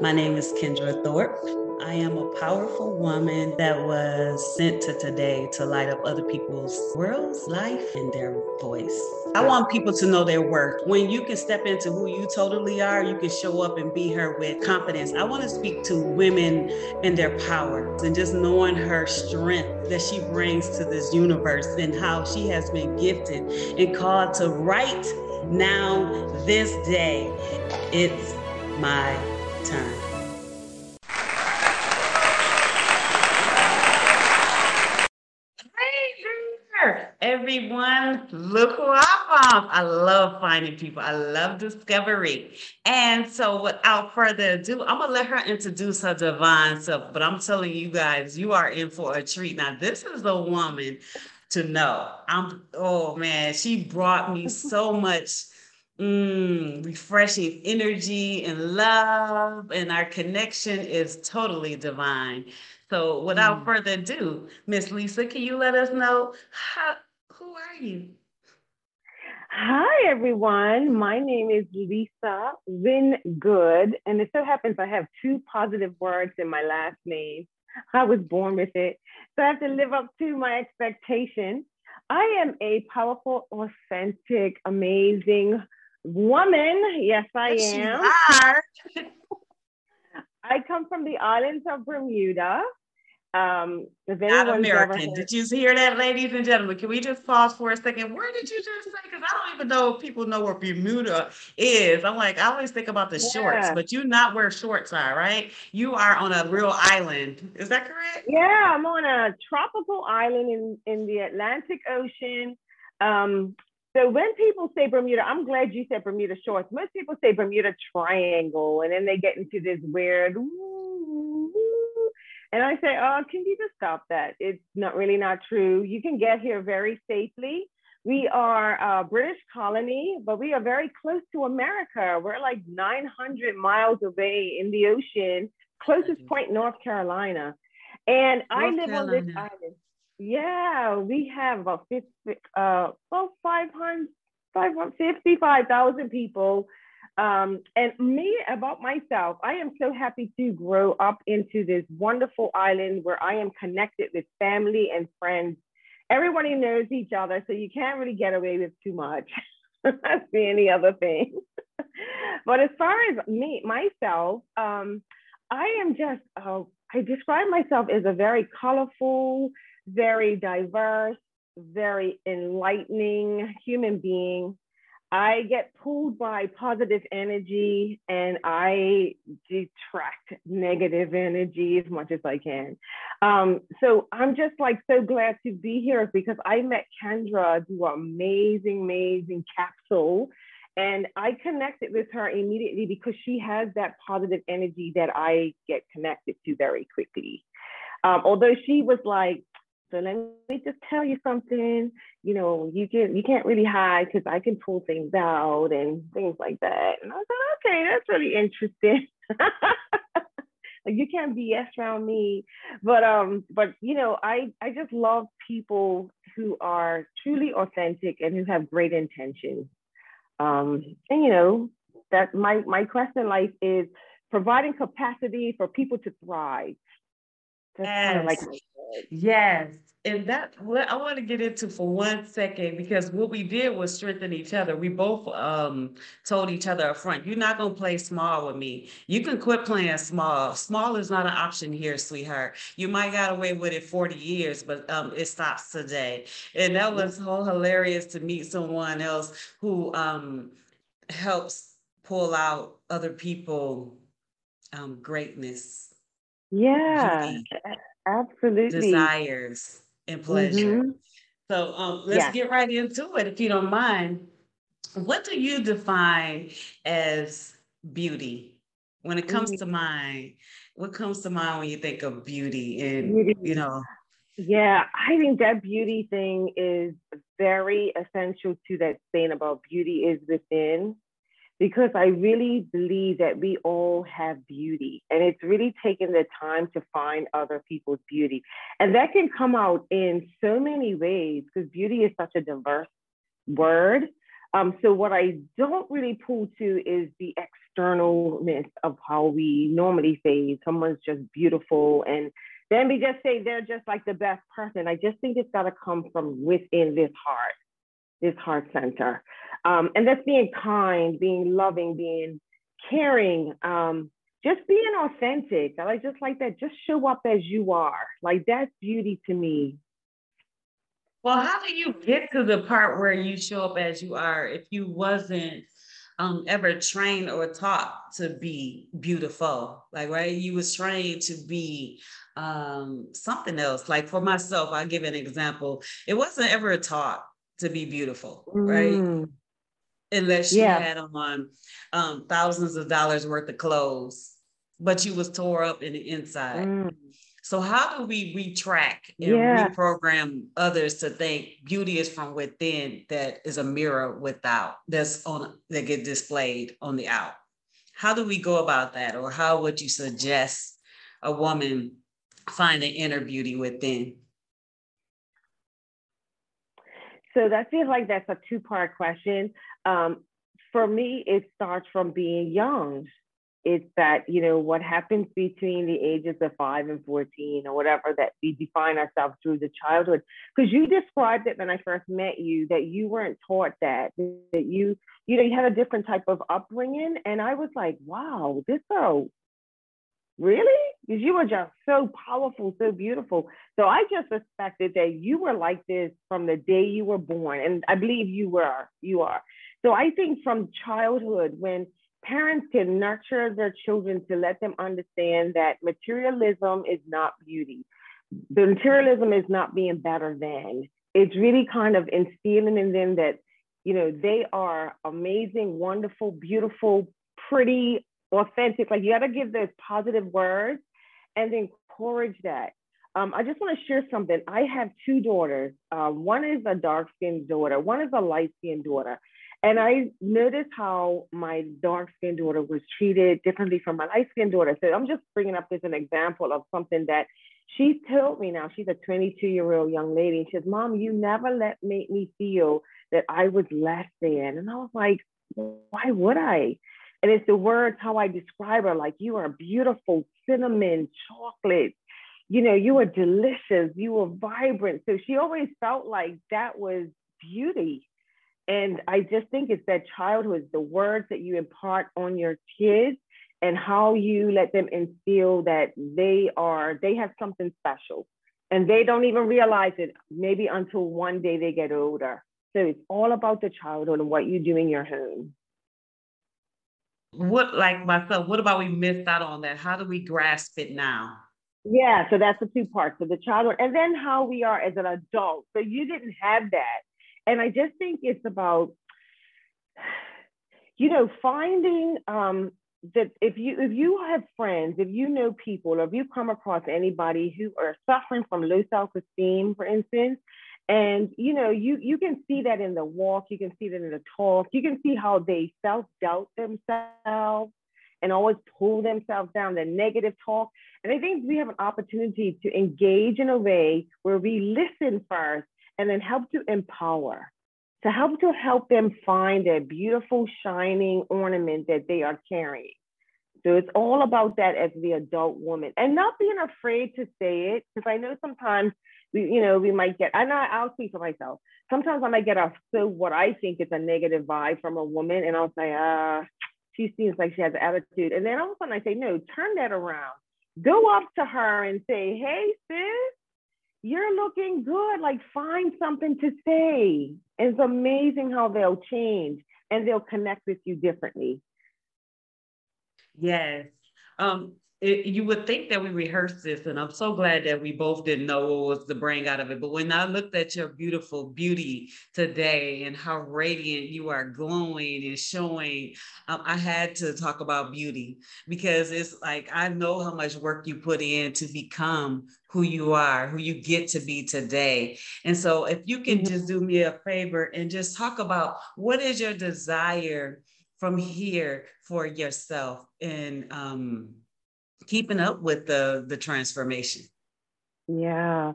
My name is Kendra Thorpe. I am a powerful woman that was sent to today to light up other people's worlds, life, and their voice. I want people to know their worth. When you can step into who you totally are, you can show up and be her with confidence. I want to speak to women and their power and just knowing her strength that she brings to this universe and how she has been gifted and called to right now, this day. It's my time. everyone. Look who I found. I love finding people. I love discovery. And so, without further ado, I'm to let her introduce her divine self. But I'm telling you guys, you are in for a treat. Now, this is a woman to know. I'm, oh man, she brought me so much mm, refreshing energy and love, and our connection is totally divine. So, without mm. further ado, Miss Lisa, can you let us know how, who are you? Hi, everyone. My name is Lisa Win Good, and it so happens I have two positive words in my last name. I was born with it, so I have to live up to my expectation. I am a powerful, authentic, amazing woman. Yes, I am. I come from the islands of Bermuda. Um, Not American. Did you hear that, ladies and gentlemen? Can we just pause for a second? Where did you just say? Because I don't even know if people know where Bermuda is. I'm like, I always think about the yeah. shorts, but you not where shorts are, right? You are on a real island. Is that correct? Yeah, I'm on a tropical island in, in the Atlantic Ocean. Um, so when people say Bermuda, I'm glad you said Bermuda Shorts. Most people say Bermuda Triangle, and then they get into this weird. and I say, oh, can you just stop that? It's not really not true. You can get here very safely. We are a British colony, but we are very close to America. We're like 900 miles away in the ocean, closest point, North Carolina. And North I live Carolina. on this island. Yeah, we have about 50, uh, well, 500, 55,000 people. Um, and me, about myself, I am so happy to grow up into this wonderful island where I am connected with family and friends. Everybody knows each other, so you can't really get away with too much. That's the only other thing. but as far as me, myself, um, I am just, uh, I describe myself as a very colorful, very diverse, very enlightening human being. I get pulled by positive energy and I detract negative energy as much as I can. Um, so I'm just like so glad to be here because I met Kendra through an amazing, amazing capsule. And I connected with her immediately because she has that positive energy that I get connected to very quickly. Um, although she was like, so let me just tell you something. You know, you can you can't really hide because I can pull things out and things like that. And I was like, okay, that's really interesting. you can't BS around me. But um, but you know, I I just love people who are truly authentic and who have great intentions. Um, and you know, that my my quest in life is providing capacity for people to thrive. That's yes. kind of like Yes. And that what I want to get into for one second because what we did was strengthen each other. We both um, told each other up front, you're not gonna play small with me. You can quit playing small. Small is not an option here, sweetheart. You might got away with it 40 years, but um, it stops today. And that was so hilarious to meet someone else who um, helps pull out other people um, greatness. Yeah. Absolutely. desires and pleasure. Mm-hmm. So um, let's yes. get right into it, if you don't mind. What do you define as beauty? When it comes mm-hmm. to mind, what comes to mind when you think of beauty and beauty. you know? Yeah, I think that beauty thing is very essential to that saying about beauty is within because I really believe that we all have beauty and it's really taking the time to find other people's beauty. And that can come out in so many ways because beauty is such a diverse word. Um, so what I don't really pull to is the externalness of how we normally say someone's just beautiful and then we just say they're just like the best person. I just think it's got to come from within this heart, this heart center. Um, and that's being kind, being loving, being caring, um, just being authentic. I like just like that. Just show up as you are. Like that's beauty to me. Well, how do you get to the part where you show up as you are if you wasn't um, ever trained or taught to be beautiful? Like, right? You was trained to be um, something else. Like for myself, I'll give an example. It wasn't ever taught to be beautiful, right? Mm. Unless you yeah. had on um, thousands of dollars worth of clothes, but you was tore up in the inside. Mm. So how do we retrack and yeah. reprogram others to think beauty is from within that is a mirror without that's on that get displayed on the out? How do we go about that? Or how would you suggest a woman find the inner beauty within? So that feels like that's a two-part question. Um, for me, it starts from being young. It's that you know what happens between the ages of five and 14 or whatever that we define ourselves through the childhood. Because you described it when i first met you that you weren't taught that that you you know you had a different type of upbringing. And i was like wow this girl really because you were just so powerful so beautiful so i just suspected that you were like this from the day you were born and i believe you were you are so i think from childhood when parents can nurture their children to let them understand that materialism is not beauty. The materialism is not being better than. It's really kind of instilling in them that, you know, they are amazing, wonderful, beautiful, pretty, authentic. Like you got to give those positive words and encourage that. Um, I just want to share something. I have two daughters. Uh, one is a dark skinned daughter, one is a light skinned daughter. And I noticed how my dark skinned daughter was treated differently from my light skinned daughter. So I'm just bringing up this an example of something that she's told me now. She's a 22 year old young lady. And she says, Mom, you never let make me feel that I was less than. And I was like, why would I? And it's the words how I describe her, like you are beautiful, cinnamon, chocolate, you know, you are delicious, you are vibrant. So she always felt like that was beauty and I just think it's that childhood, the words that you impart on your kids and how you let them instill that they are, they have something special. And they don't even realize it maybe until one day they get older. So it's all about the childhood and what you do in your home. What, like myself, what about we missed out on that? How do we grasp it now? Yeah, so that's the two parts of the childhood. And then how we are as an adult. So you didn't have that and I just think it's about, you know, finding um, that if you if you have friends, if you know people, or if you come across anybody who are suffering from low self-esteem, for instance, and you know, you you can see that in the walk, you can see that in the talk, you can see how they self-doubt themselves and always pull themselves down, the negative talk. And I think we have an opportunity to engage in a way where we listen first and then help to empower, to help to help them find that beautiful, shining ornament that they are carrying. So it's all about that as the adult woman and not being afraid to say it. Because I know sometimes we, you know, we might get, and I, I'll speak for myself. Sometimes I might get a so what I think is a negative vibe from a woman, and I'll say, uh, she seems like she has an attitude. And then all of a sudden I say, no, turn that around. Go up to her and say, hey, sis, you're looking good. Like find something to say. And It's amazing how they'll change and they'll connect with you differently. Yes. Um, it, you would think that we rehearsed this, and I'm so glad that we both didn't know what was the bring out of it. But when I looked at your beautiful beauty today and how radiant you are glowing and showing, um, I had to talk about beauty because it's like I know how much work you put in to become who you are, who you get to be today. And so, if you can mm-hmm. just do me a favor and just talk about what is your desire from here for yourself and um, keeping up with the the transformation. Yeah.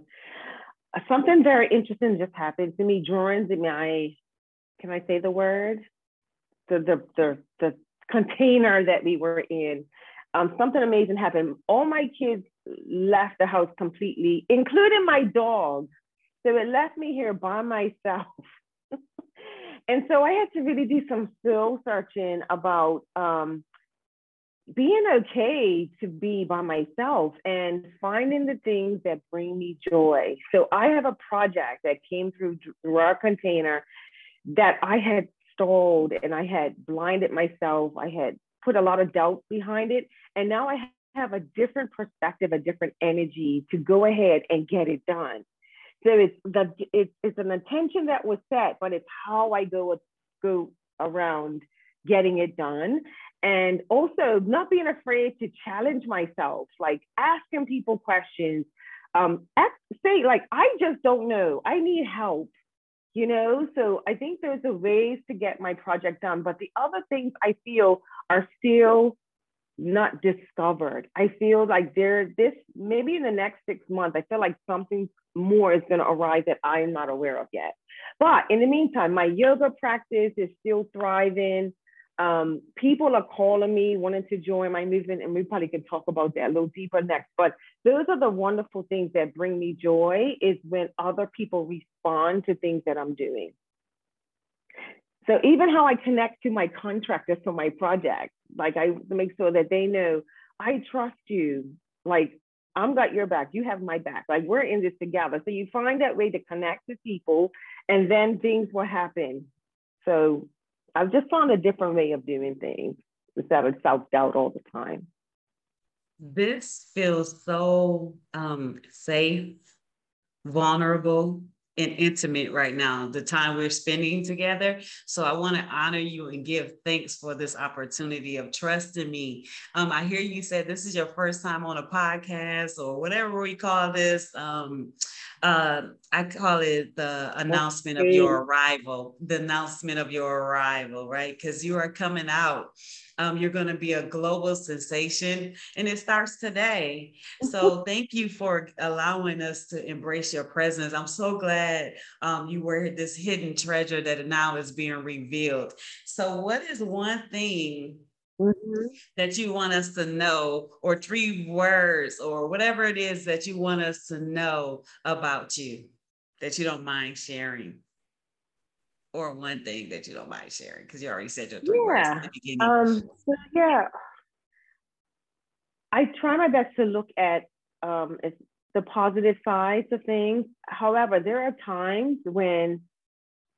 Something very interesting just happened to me during my can I say the word? The the the the container that we were in. Um, something amazing happened. All my kids left the house completely, including my dog. So it left me here by myself. and so I had to really do some soul searching about um, being okay to be by myself and finding the things that bring me joy. So I have a project that came through our container that I had stalled and I had blinded myself. I had put a lot of doubt behind it. And now I have a different perspective, a different energy to go ahead and get it done. So it's the it's, it's an intention that was set, but it's how I go go around getting it done. And also not being afraid to challenge myself like asking people questions. Um ask, say like i just don't know. I need help you know? So i think there's a ways to get my project done but the other things i feel are still not discovered. I feel like there this maybe in the next six months i feel like something more is going to arise that i am not aware of yet. But in the meantime my yoga practice is still thriving um, people are calling me, wanting to join my movement, and we probably can talk about that a little deeper next. But those are the wonderful things that bring me joy is when other people respond to things that I'm doing. So even how I connect to my contractors for my project, like I make sure that they know I trust you. Like I'm got your back, you have my back. Like we're in this together. So you find that way to connect to people, and then things will happen. So I've just found a different way of doing things instead of self doubt all the time. This feels so um, safe, vulnerable, and intimate right now, the time we're spending together. So I want to honor you and give thanks for this opportunity of trusting me. Um, I hear you said this is your first time on a podcast or whatever we call this. Um, uh, I call it the announcement of your arrival, the announcement of your arrival, right? Because you are coming out. Um, you're going to be a global sensation, and it starts today. So, thank you for allowing us to embrace your presence. I'm so glad um, you were this hidden treasure that now is being revealed. So, what is one thing Mm-hmm. that you want us to know, or three words, or whatever it is that you want us to know about you that you don't mind sharing, or one thing that you don't mind sharing, because you already said your three yeah. words at the beginning. Um, so yeah, I try my best to look at um, the positive sides of things. However, there are times when,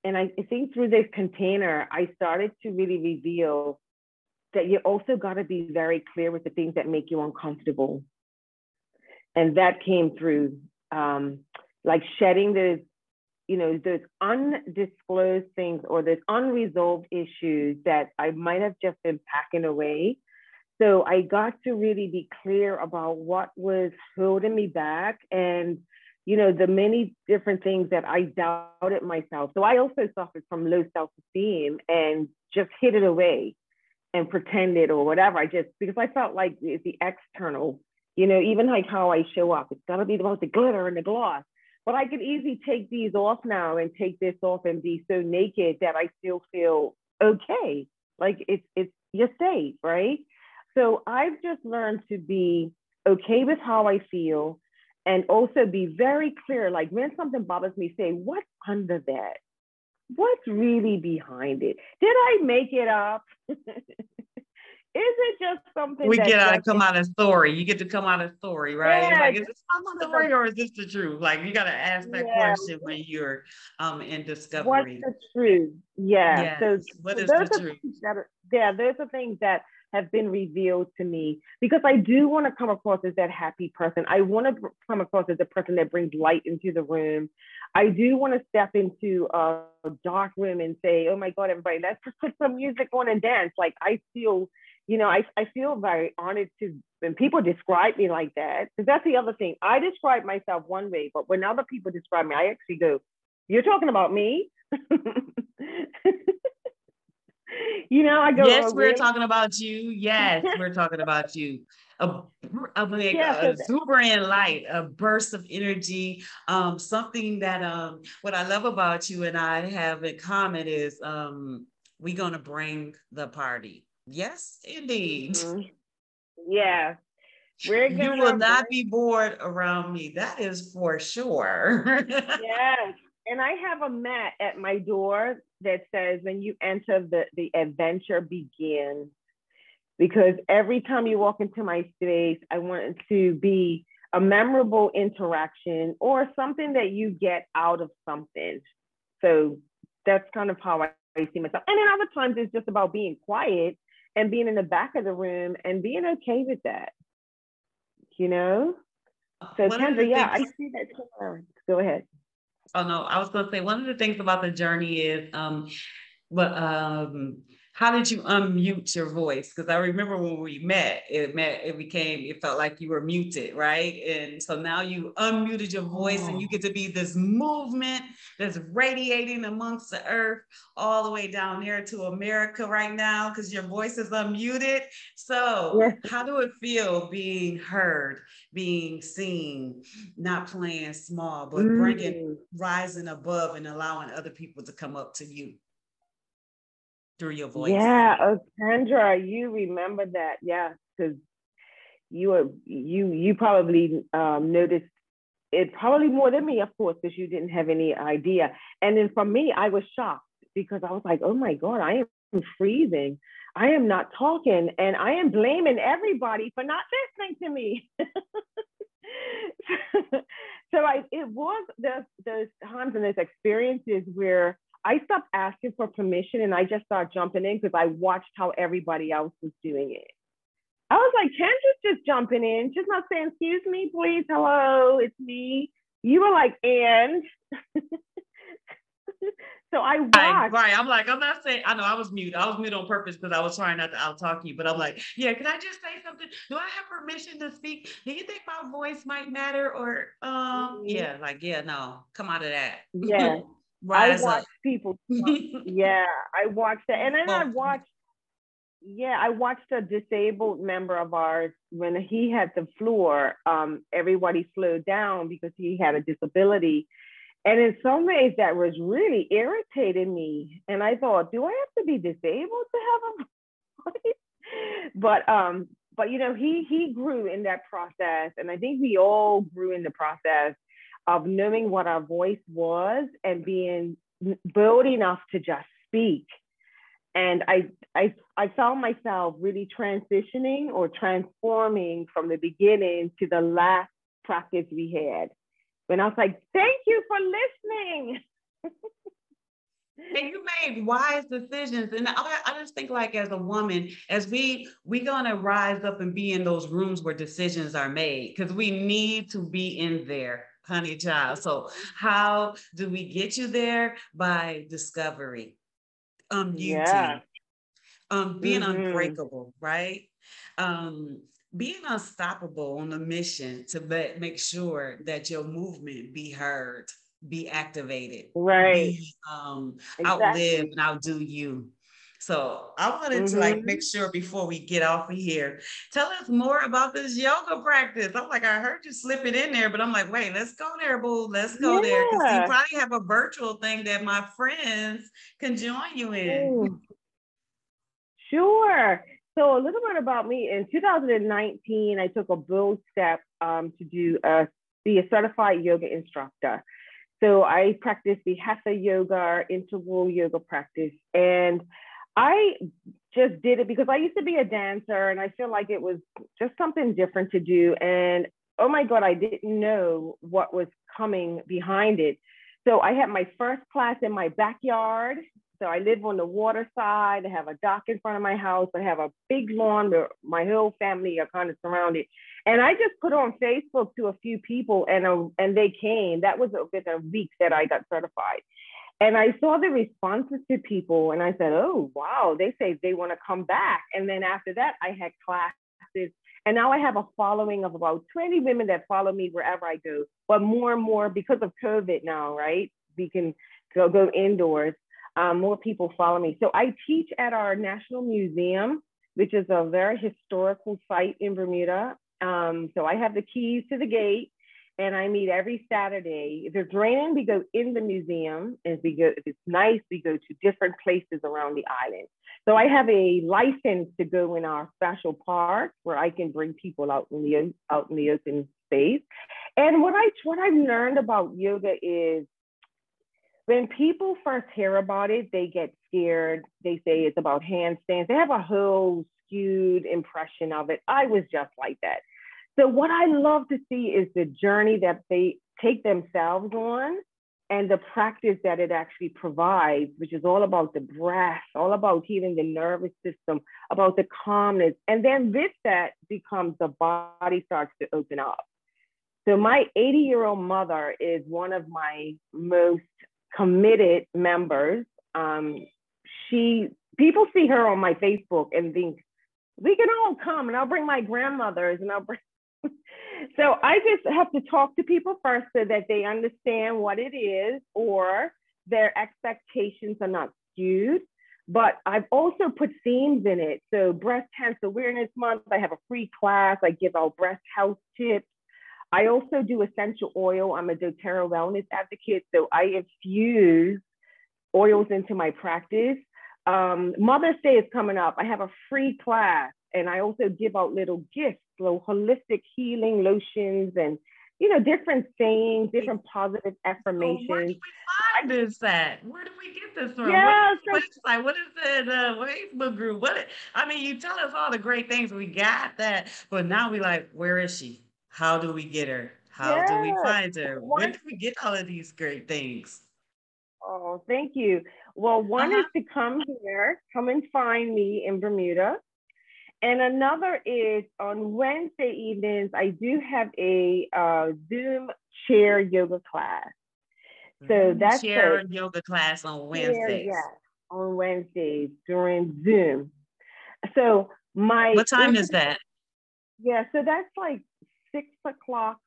and I think through this container, I started to really reveal that you also got to be very clear with the things that make you uncomfortable. And that came through um, like shedding those, you know, those undisclosed things or those unresolved issues that I might have just been packing away. So I got to really be clear about what was holding me back and, you know, the many different things that I doubted myself. So I also suffered from low self esteem and just hid it away and pretended or whatever. I just because I felt like it's the external, you know, even like how I show up. It's gotta be about the glitter and the gloss. But I could easily take these off now and take this off and be so naked that I still feel okay. Like it's it's you're safe, right? So I've just learned to be okay with how I feel and also be very clear. Like when something bothers me, say, what's under that? what's really behind it? Did I make it up? is it just something we get out to come out of story? You get to come out of story, right? Yeah, like, is this some story or is this the truth? Like you got to ask that yeah. question when you're um in discovery. What's the truth? Yeah. Yes. So what is the truth? Are, yeah, there's a thing that have been revealed to me because I do want to come across as that happy person. I want to come across as a person that brings light into the room. I do want to step into a dark room and say, oh my God, everybody, let's just put some music on and dance. Like I feel, you know, I, I feel very honored to, when people describe me like that, because that's the other thing. I describe myself one way, but when other people describe me, I actually go, you're talking about me? you know, I go. Yes, oh, we're really? talking about you. Yes, we're talking about you. A, a, like Yeah, a exuberant light, a burst of energy. Um, something that um, what I love about you and I have in common is um, we're gonna bring the party. Yes, indeed. Mhm. Yeah, we're You gonna. will not be bored around me. That is for sure. Yes, and I have a mat at my door that says, "When you enter, the the adventure begins." Because every time you walk into my space, I want it to be a memorable interaction or something that you get out of something. So that's kind of how I see myself. And then other times it's just about being quiet and being in the back of the room and being okay with that. You know? So One Kendra, yeah, I see that. Go ahead. Oh no, I was gonna say one of the things about the journey is um, but um, how did you unmute your voice? Because I remember when we met, it met, it became, it felt like you were muted, right? And so now you unmuted your voice and you get to be this movement that's radiating amongst the earth all the way down there to America right now because your voice is unmuted. So how do it feel being heard, being seen, not playing small, but bringing Mm. rising above and allowing other people to come up to you through your voice. Yeah, oh, Kendra, you remember that? Yeah, because you were you you probably um, noticed it probably more than me, of course, because you didn't have any idea. And then for me, I was shocked because I was like, oh my god, I am freezing. I am not talking, and I am blaming everybody for not listening to me. so I it was those those times and those experiences where I stopped asking for permission and I just started jumping in because I watched how everybody else was doing it. I was like, Kendra's just jumping in, just not saying, excuse me, please, hello, it's me. You were like, and so I watched. right. I'm like, I'm not saying, I know I was mute. I was mute on purpose because I was trying not to out-talk you, but I'm like, yeah, can I just say something? Do I have permission to speak? Do you think my voice might matter? Or um, Mhm. yeah, like, yeah, no, come out of that. Yeah, I watched people. Yeah, I watched that. And then I watched, yeah, I watched a disabled member of ours when he had the floor. Um, everybody slowed down because he had a disability. And in some ways, that was really irritating me. And I thought, do I have to be disabled to have a voice? But um, but you know, he he grew in that process, and I think we all grew in the process of knowing what our voice was and being bold enough to just speak. And I, I, I found myself really transitioning or transforming from the beginning to the last practice we had. When I was like, thank you for listening. and you made wise decisions and I, I just think like as a woman as we we gonna rise up and be in those rooms where decisions are made because we need to be in there honey child so how do we get you there by discovery um Yeah. um being Mhm. unbreakable right um being unstoppable on a mission to ma- make sure that your movement be heard be activated Right. be, um Exactly. outlive and outdo you. So I wanted to like make sure before we get off of here, tell us more about this yoga practice. I'm like, I heard you slip it in there, but I'm like, wait, let's go there, boo. Let's go there. Because you probably have a virtual thing that my friends can join you in. Sure. So a little bit about me. In 2019, I took a bold step um, to do a, be a certified yoga instructor. So I practiced the Hatha yoga, integral yoga practice, and I just did it because I used to be a dancer, and I feel like it was just something different to do. And oh my God, I didn't know what was coming behind it. So I had my first class in my backyard. So I live on the water side. I have a dock in front of my house. I have a big lawn where my whole family are kind of surrounded. And I just put on Facebook to a few people, and uh, and they came. That was within a week that I got certified. And I saw the responses to people, and I said, "Oh wow!" They say they want to come back. And then after that, I had classes, and now I have a following of about 20 women that follow me wherever I go. But more and more because of COVID now, right? We can go go indoors. um, more people follow me. So I teach at our National Museum, which is a very historical site in Bermuda. Um, so I have the keys to the gate and I meet every Saturday. If it's raining, we go in the museum. And if we go, if it's nice, we go to different places around the island. So I have a license to go in our special park where I can bring people out in the out in the open space. And what I what I've learned about yoga is when people first hear about it, they get scared. They say it's about handstands. They have a whole skewed impression of it. I was just like that. So what I love to see is the journey that they take themselves on and the practice that it actually provides, which is all about the breath, all about healing the nervous system, about the calmness. And then with that becomes the body starts to open up. So my 80 year old mother is one of my most committed members. Um, she people see her on my Facebook and think we can all come, and I'll bring my grandmothers, and I'll bring. So I just have to talk to people first so that they understand what it is, or their expectations are not skewed. But I've also put themes in it. So Breast Cancer Awareness Month, I have a free class. I give out breast health tips. I also do essential oil. I'm a doTERRA wellness advocate, so I infuse oils into my practice. Um, Mother's Day is coming up. I have a free class, and I also give out little gifts, little holistic healing lotions, and you know, different sayings, different positive affirmations. So where do we find this at? Where do we get this from? Yeah, what, so, website? What is it? Uh, Facebook group? What? I mean, you tell us all the great things we got that, but now we like, where is she? How do we get her? How do we find her? When do we get all of these great things? Oh, thank you. Well, one uh-huh. is to come here, come and find me in Bermuda. And another is on Wednesday evenings, I do have a uh, Zoom chair yoga class. So mm-hmm. that's chair a, yoga class on Wednesdays. Yeah, on Wednesdays during Zoom. So my what time is that? Yeah, so that's like six o'clock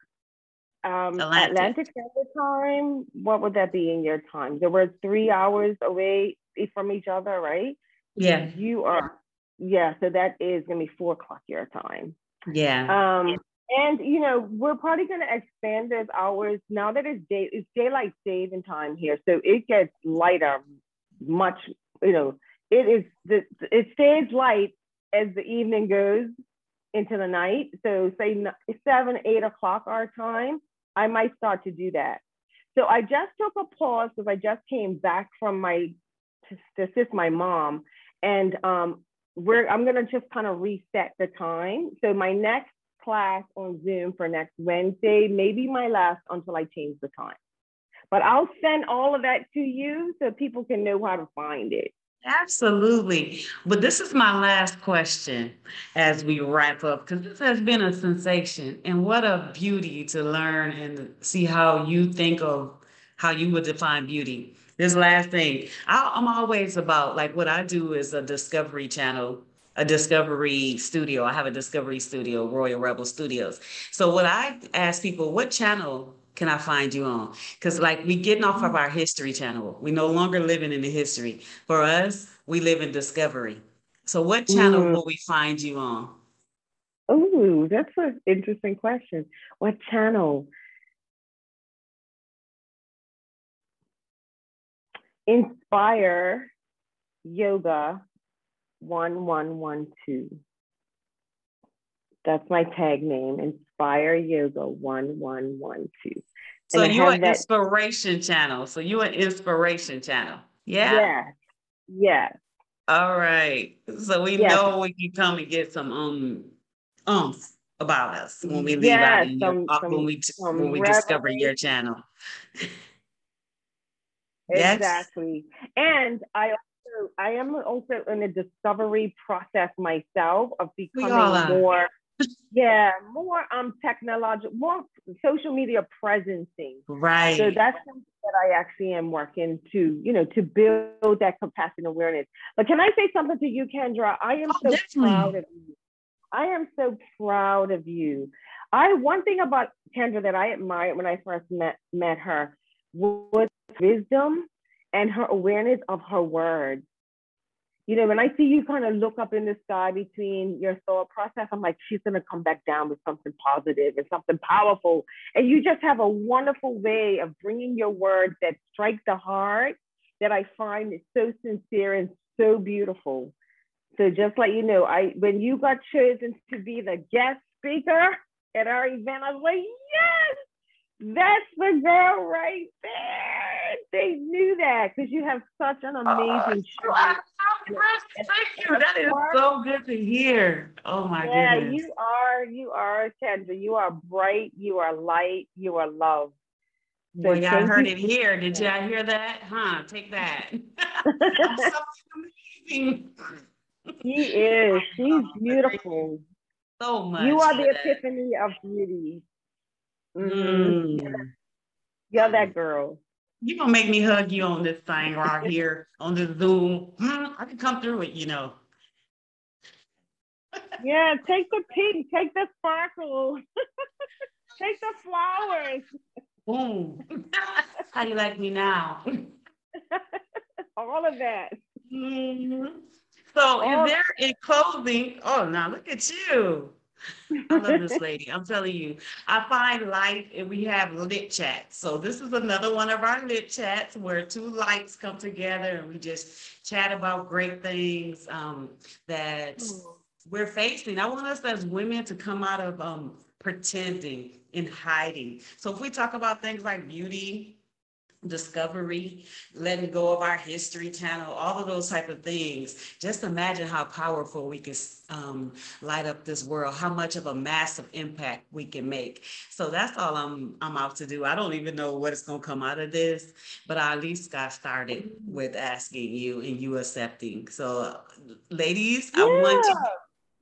um, Atlantic. Atlantic Standard Time. What would that be in your time? There were three hours away from each other, right? Yeah. You are. Yeah, so that is gonna be four o'clock your time. Yeah. Um, and you know we're probably gonna expand those hours now that it's day. It's daylight saving time here, so it gets lighter. Much, you know, it is the it stays light as the evening goes into the night. So say seven, eight o'clock our time, I might start to do that. So I just took a pause because I just came back from my to, assist my mom, and um, we're I'm gonna just kind of reset the time. So my next class on Zoom for next Wednesday, maybe my last until I change the time. But I'll send all of that to you so people can know how to find it. Absolutely. But this is my last question as we wrap up, because this has been a sensation. And what a beauty to learn and see how you think of how you would define beauty. This last thing, I, I'm always about like what I do is a discovery channel a discovery studio. I have a discovery studio, Royal Rebel Studios. So what I ask people, what channel can I find you on? Because like we getting off of our history channel. We no longer living in the history. For us, we live in discovery. So what channel mm. will we find you on? Oh, that's an interesting question. What channel? Inspire Yoga 1112. That's my tag name, Inspire Yoga 1112. So you're an inspiration channel. So you're an inspiration channel. Yeah. Yeah. Yeah. All right. So we yes. know we can come and get some um umph about us when we leave yes, out some, your, some, when we when we discover your channel. exactly. Yes. And I also I am also in a discovery process myself of becoming more yeah, more um technological, more social media presencing. Right. So that's something that I actually am working to, you know, to build that capacity and awareness. But can I say something to you, Kendra? I am oh, so definitely. proud of you. I am so proud of you. I one thing about Kendra that I admired when I first met met her was wisdom and her awareness of her words. You know, when I see you kind of look up in the sky between your thought process, I'm like, she's going to come back down with something positive and something powerful. And you just have a wonderful way of bringing your words that strike the heart that I find is so sincere and so beautiful. So just let you know, I when you got chosen to be the guest speaker at our event, I was like, yes, that's the girl right there. They knew that because you have such an uh, amazing oh, Thank you. That is so good to hear. Oh my yeah, goodness. Yeah, you are, you are, Kendra. You are bright, you are light, you are love. So well, y'all heard it here. Did y'all hear that? Huh? Take that. amazing. She is. She's beautiful. So much. You are the epiphany of beauty. Mm. Mm. You're that girl. You're gonna make me hug you on this thing right here on this Zoom. Mm, I can come through it, you know. yeah, take the pink, take the sparkle, take the flowers. Boom. How do you like me now? All of that. Mm-hmm. So oh. is there in closing? Oh, now look at you. I love this lady. I'm telling you, I find life and we have lit chats. So this is another one of our lit chats where two lights come together and we just chat about great things um, that we're facing. I want us as women to come out of um, pretending and hiding. So if we talk about things like beauty, discovery, letting go of our history channel, all of those type of things. Just imagine how powerful we can um, light up this world, how much of a massive impact we can make. So that's all I'm I'm out to do. I don't even know what is going to come out of this, but I at least got started with asking you and you accepting. So, ladies, yeah. I want to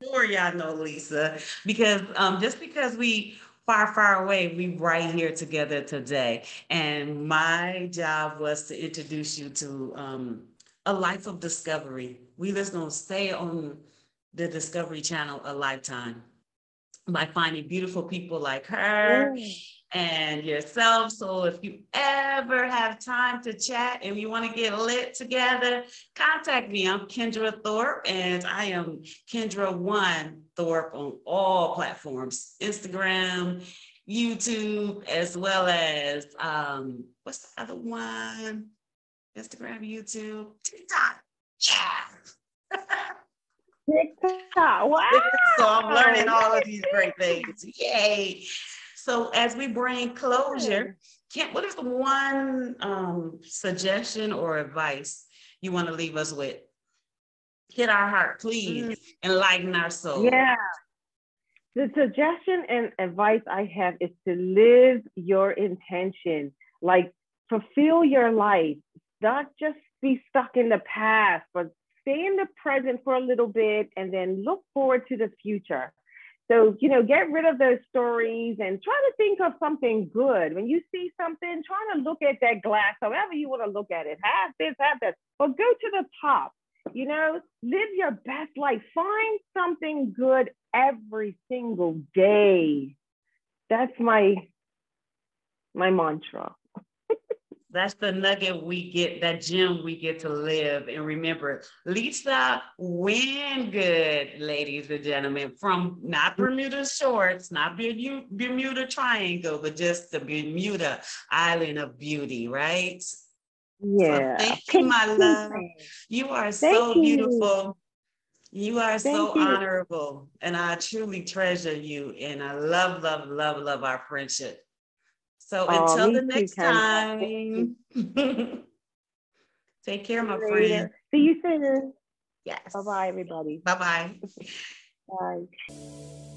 sure y'all know Lisa because um, just because we far, far away, we right here together today. And my job was to introduce you to um, a life of discovery. We just gonna stay on the Discovery Channel a lifetime by finding beautiful people like her and yourself. So if you ever have time to chat and you want to get lit together, contact me. I'm Kendra Thorpe and I am Kendra One Thorpe on all platforms, Instagram, YouTube, as well as um, what's the other one? Instagram, YouTube, TikTok. Yeah. TikTok. Wow. So I'm learning all of these great things. Yay. So as we bring closure, Kent, what is the one um, suggestion or advice you want to leave us with? Hit our heart, please, mm. enlighten our soul. Yeah. The suggestion and advice I have is to live your intention, like fulfill your life, not just be stuck in the past, but stay in the present for a little bit and then look forward to the future. So, you know, get rid of those stories and try to think of something good. When you see something, try to look at that glass, however you want to look at it. Have this, have that, but go to the top. You know, live your best life. Find something good every single day. That's my my mantra. That's the nugget we get, that gem we get to live. And remember, Lisa Wingood, ladies and gentlemen, from not Bermuda Shorts, not Bermuda Triangle, but just the Bermuda Island of Beauty, right? Yeah. So thank you, my love. You are thank so beautiful. You, you are thank so you. honorable. And I truly treasure you. And I love, love, love, love our friendship. So oh, until the next time, take care, my friend. See you soon. Yes. Bye bye, everybody. Bye-bye. Bye.